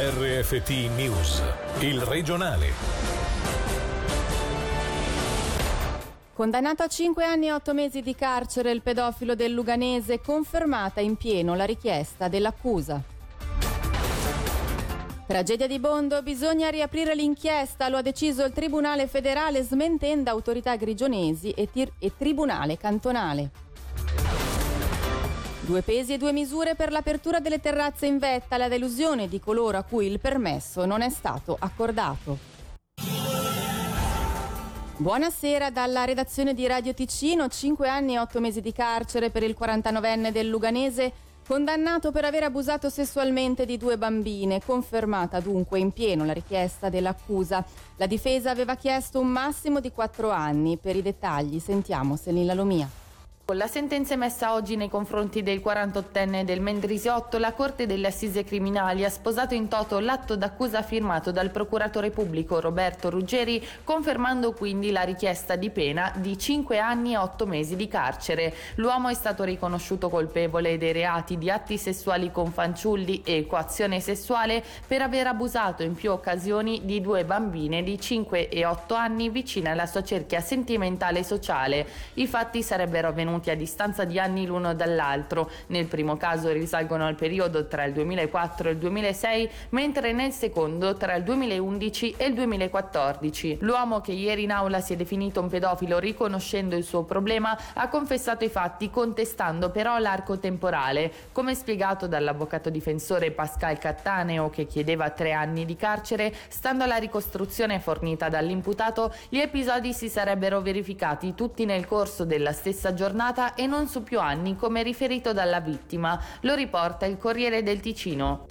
RFT News, il regionale. Condannato a 5 anni e 8 mesi di carcere il pedofilo del Luganese, confermata in pieno la richiesta dell'accusa. Tragedia di Bondo, bisogna riaprire l'inchiesta, lo ha deciso il Tribunale federale smentendo autorità grigionesi e, tir- e Tribunale cantonale. Due pesi e due misure per l'apertura delle terrazze in vetta, la delusione di coloro a cui il permesso non è stato accordato. Buonasera dalla redazione di Radio Ticino, 5 anni e 8 mesi di carcere per il 49enne del Luganese, condannato per aver abusato sessualmente di due bambine, confermata dunque in pieno la richiesta dell'accusa. La difesa aveva chiesto un massimo di 4 anni. Per i dettagli sentiamo Selina Lomia. Con la sentenza emessa oggi nei confronti del 48enne del Mendrisiotto, la Corte delle Assise Criminali ha sposato in toto l'atto d'accusa firmato dal procuratore pubblico Roberto Ruggeri, confermando quindi la richiesta di pena di 5 anni e 8 mesi di carcere. L'uomo è stato riconosciuto colpevole dei reati di atti sessuali con fanciulli e coazione sessuale per aver abusato in più occasioni di due bambine di 5 e 8 anni vicine alla sua cerchia sentimentale e sociale. I fatti sarebbero avvenuti avvenuti a distanza di anni l'uno dall'altro. Nel primo caso risalgono al periodo tra il 2004 e il 2006, mentre nel secondo tra il 2011 e il 2014. L'uomo che ieri in aula si è definito un pedofilo riconoscendo il suo problema ha confessato i fatti contestando però l'arco temporale. Come spiegato dall'avvocato difensore Pascal Cattaneo che chiedeva tre anni di carcere, stando alla ricostruzione fornita dall'imputato, gli episodi si sarebbero verificati tutti nel corso della stessa giornata giornata e non su più anni come riferito dalla vittima, lo riporta il Corriere del Ticino.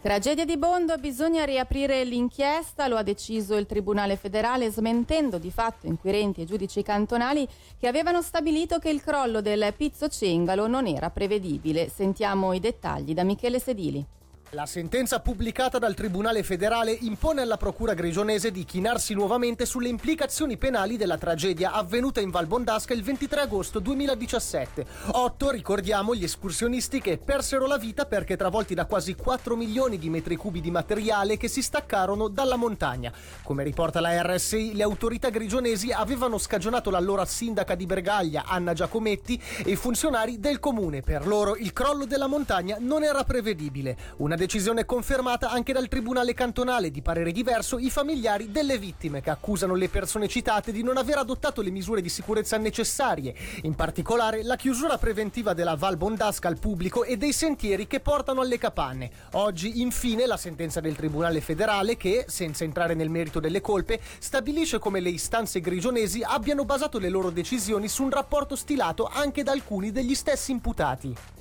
Tragedia di Bondo, bisogna riaprire l'inchiesta, lo ha deciso il Tribunale federale smentendo di fatto inquirenti e giudici cantonali che avevano stabilito che il crollo del Pizzo Cengalo non era prevedibile. Sentiamo i dettagli da Michele Sedili. La sentenza pubblicata dal Tribunale federale impone alla Procura grigionese di chinarsi nuovamente sulle implicazioni penali della tragedia avvenuta in Val Bondasca il 23 agosto 2017. Otto, ricordiamo, gli escursionisti che persero la vita perché travolti da quasi 4 milioni di metri cubi di materiale che si staccarono dalla montagna. Come riporta la RSI, le autorità grigionesi avevano scagionato l'allora sindaca di Bergaglia, Anna Giacometti, e i funzionari del comune. Per loro il crollo della montagna non era prevedibile. Una decisione confermata anche dal Tribunale cantonale di parere diverso i familiari delle vittime che accusano le persone citate di non aver adottato le misure di sicurezza necessarie, in particolare la chiusura preventiva della Val Bondasca al pubblico e dei sentieri che portano alle capanne. Oggi infine la sentenza del Tribunale federale che, senza entrare nel merito delle colpe, stabilisce come le istanze grigionesi abbiano basato le loro decisioni su un rapporto stilato anche da alcuni degli stessi imputati.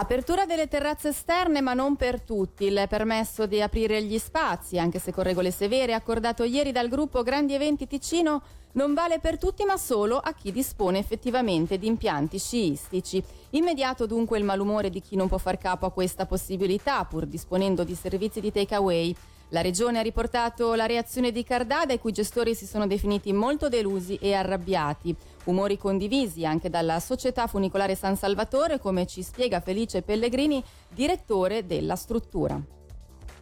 Apertura delle terrazze esterne ma non per tutti. Il permesso di aprire gli spazi, anche se con regole severe, accordato ieri dal gruppo Grandi Eventi Ticino, non vale per tutti ma solo a chi dispone effettivamente di impianti sciistici. Immediato dunque il malumore di chi non può far capo a questa possibilità, pur disponendo di servizi di takeaway. La Regione ha riportato la reazione di Cardada, i cui gestori si sono definiti molto delusi e arrabbiati. Umori condivisi anche dalla Società Funicolare San Salvatore, come ci spiega Felice Pellegrini, direttore della struttura.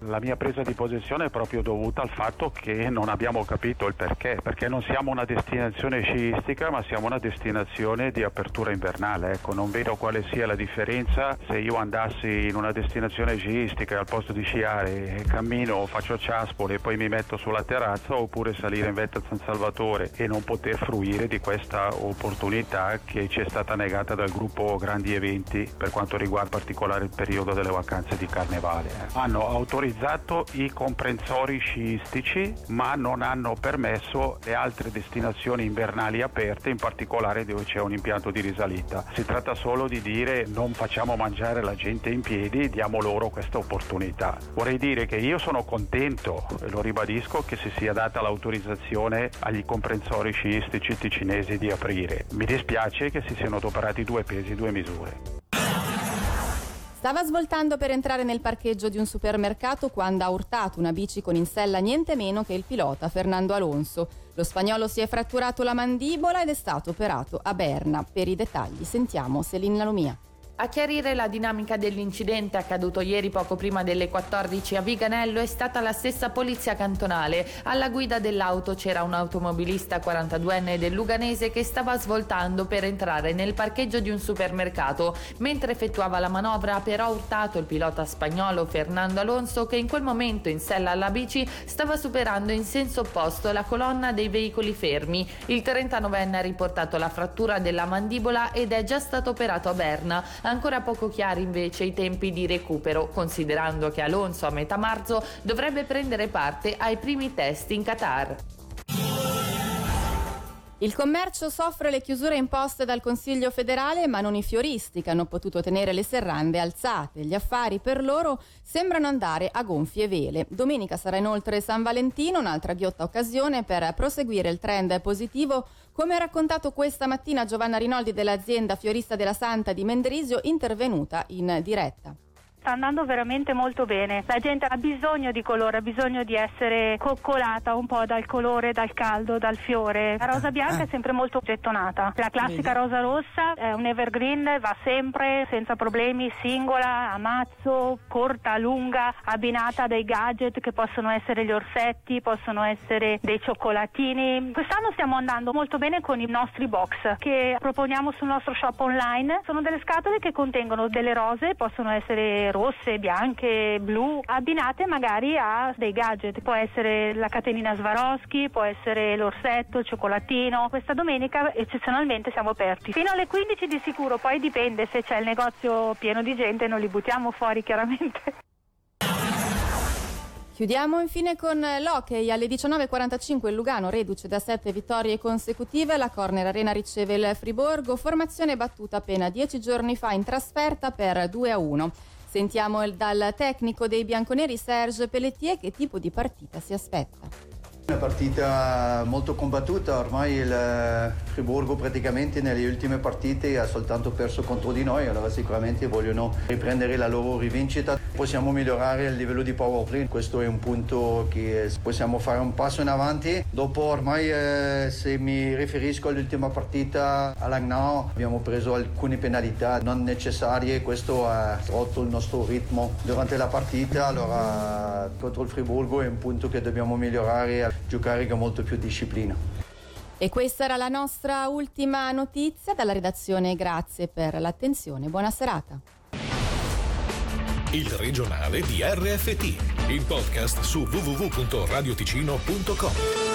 La mia presa di posizione è proprio dovuta al fatto che non abbiamo capito il perché, perché non siamo una destinazione sciistica ma siamo una destinazione di apertura invernale. Ecco, non vedo quale sia la differenza se io andassi in una destinazione sciistica al posto di sciare cammino, faccio ciaspole e poi mi metto sulla terrazza oppure salire in vetta a San Salvatore e non poter fruire di questa opportunità che ci è stata negata dal gruppo Grandi Eventi per quanto riguarda in particolare il periodo delle vacanze di carnevale. Hanno autorizzato autorizzato i comprensori sciistici ma non hanno permesso le altre destinazioni invernali aperte, in particolare dove c'è un impianto di risalita. Si tratta solo di dire non facciamo mangiare la gente in piedi, diamo loro questa opportunità. Vorrei dire che io sono contento, e lo ribadisco, che si sia data l'autorizzazione agli comprensori sciistici ticinesi di aprire. Mi dispiace che si siano adoperati due pesi, due misure. Stava svoltando per entrare nel parcheggio di un supermercato quando ha urtato una bici con in sella niente meno che il pilota Fernando Alonso. Lo spagnolo si è fratturato la mandibola ed è stato operato a Berna. Per i dettagli sentiamo Selin Lalomia. A chiarire la dinamica dell'incidente accaduto ieri poco prima delle 14 a Viganello è stata la stessa polizia cantonale. Alla guida dell'auto c'era un automobilista 42enne del Luganese che stava svoltando per entrare nel parcheggio di un supermercato. Mentre effettuava la manovra ha però urtato il pilota spagnolo Fernando Alonso che in quel momento in sella alla bici stava superando in senso opposto la colonna dei veicoli fermi. Il 39enne ha riportato la frattura della mandibola ed è già stato operato a Berna. Ancora poco chiari invece i tempi di recupero, considerando che Alonso a metà marzo dovrebbe prendere parte ai primi test in Qatar. Il commercio soffre le chiusure imposte dal Consiglio federale, ma non i fioristi che hanno potuto tenere le serrande alzate. Gli affari per loro sembrano andare a gonfie vele. Domenica sarà inoltre San Valentino, un'altra ghiotta occasione per proseguire il trend positivo, come ha raccontato questa mattina Giovanna Rinaldi dell'azienda Fiorista della Santa di Mendrisio, intervenuta in diretta sta andando veramente molto bene. La gente ha bisogno di colore, ha bisogno di essere coccolata un po' dal colore, dal caldo, dal fiore. La rosa bianca è sempre molto gettonata. La classica rosa rossa è un evergreen, va sempre senza problemi, singola, a mazzo, corta, lunga, abbinata a dei gadget che possono essere gli orsetti, possono essere dei cioccolatini. Quest'anno stiamo andando molto bene con i nostri box che proponiamo sul nostro shop online. Sono delle scatole che contengono delle rose, possono essere rosse, bianche, blu, abbinate magari a dei gadget. Può essere la catenina Swarovski, può essere l'orsetto, il cioccolatino. Questa domenica eccezionalmente siamo aperti. Fino alle 15 di sicuro, poi dipende se c'è il negozio pieno di gente, non li buttiamo fuori chiaramente. Chiudiamo infine con l'hockey. Alle 19.45 il Lugano reduce da sette vittorie consecutive. La Corner Arena riceve il Friborgo, formazione battuta appena dieci giorni fa in trasferta per 2 a 1. Sentiamo dal tecnico dei bianconeri Serge Pelletier che tipo di partita si aspetta. Una partita molto combattuta, ormai il Friburgo praticamente nelle ultime partite ha soltanto perso contro di noi, allora sicuramente vogliono riprendere la loro rivincita. Possiamo migliorare il livello di power play, questo è un punto che possiamo fare un passo in avanti. Dopo ormai eh, se mi riferisco all'ultima partita a Langnau abbiamo preso alcune penalità non necessarie, questo ha rotto il nostro ritmo durante la partita, allora contro il Friburgo è un punto che dobbiamo migliorare giocare con molto più disciplina. E questa era la nostra ultima notizia dalla redazione. Grazie per l'attenzione. Buona serata. Il regionale di RFT, il podcast su www.radioticino.com.